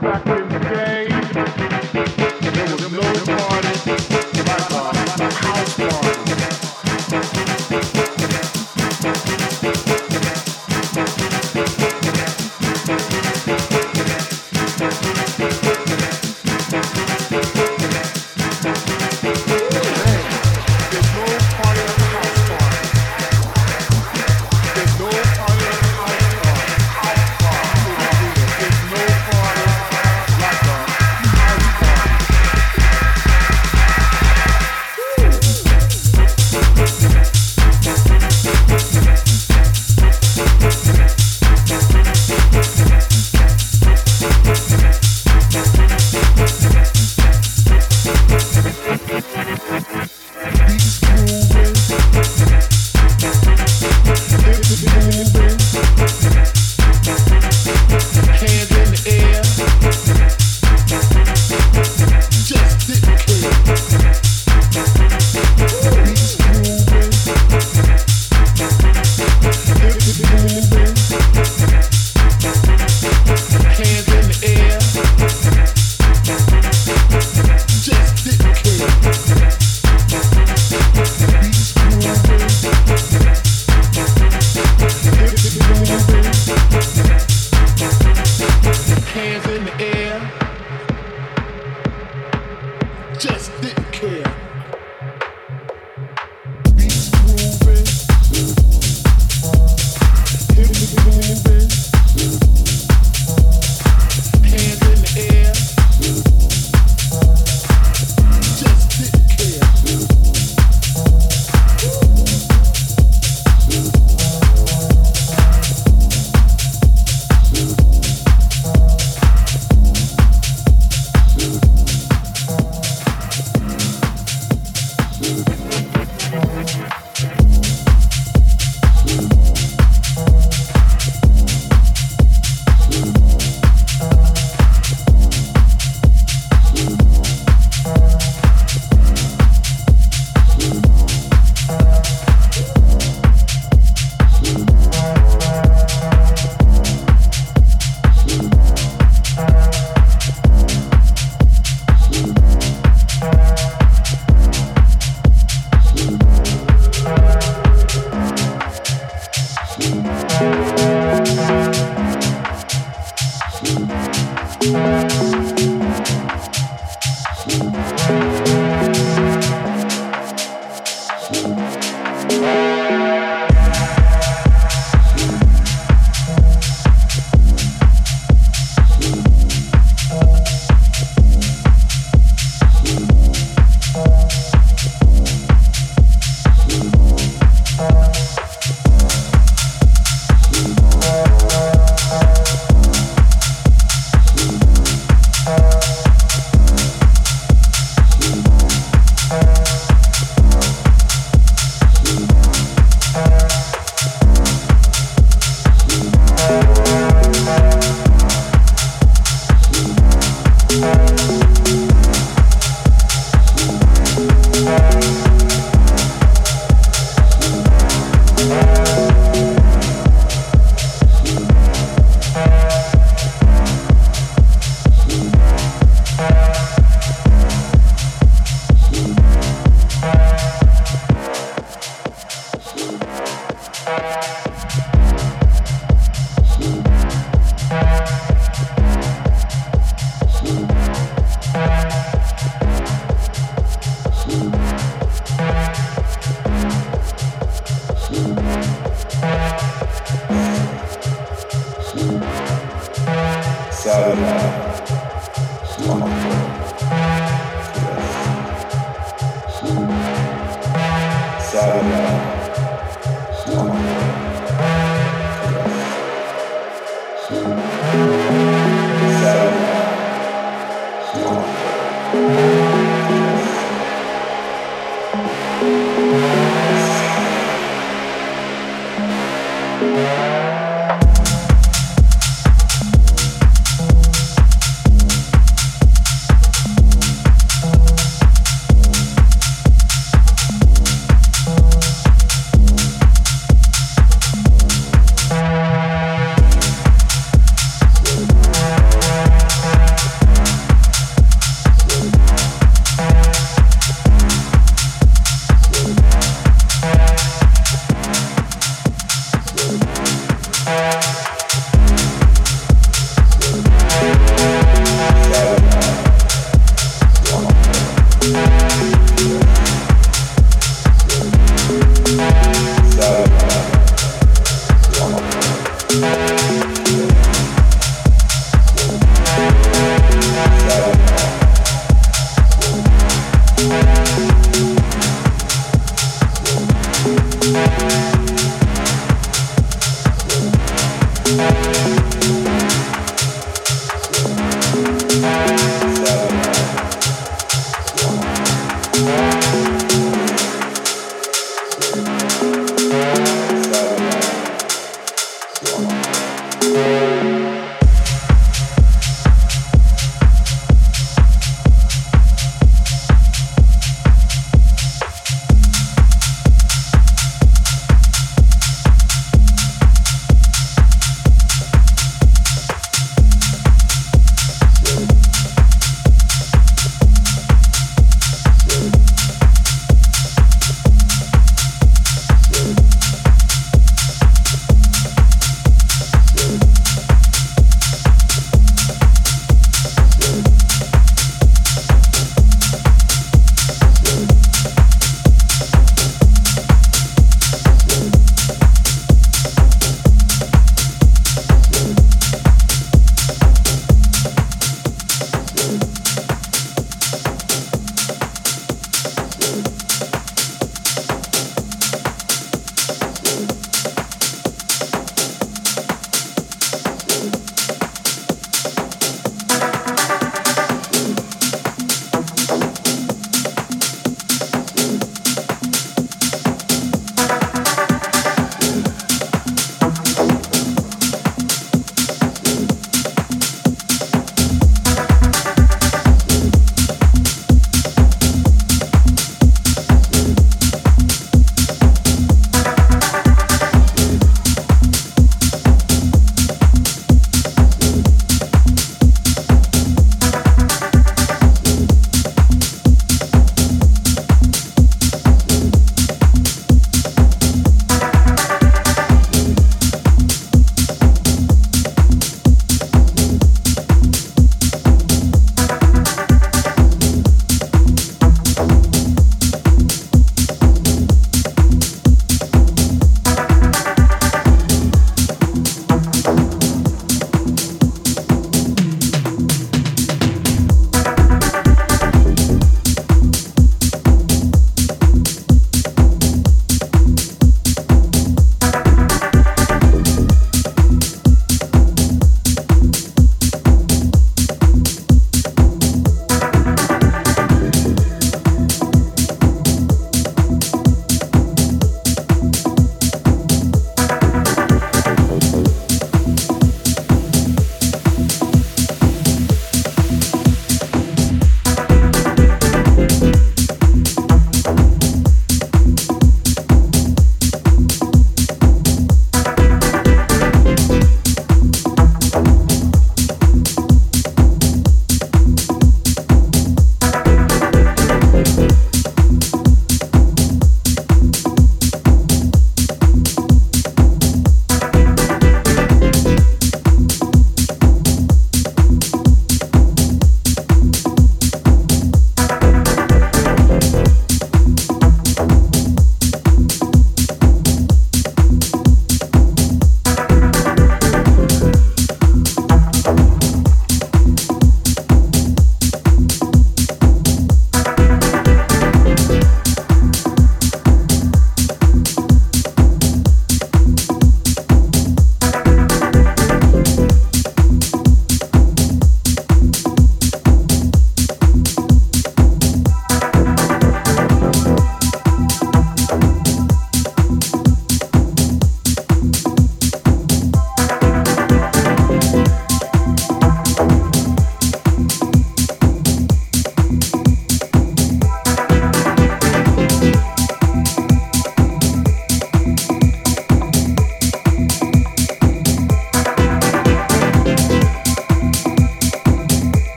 back here.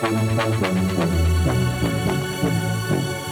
¡Gracias por ver el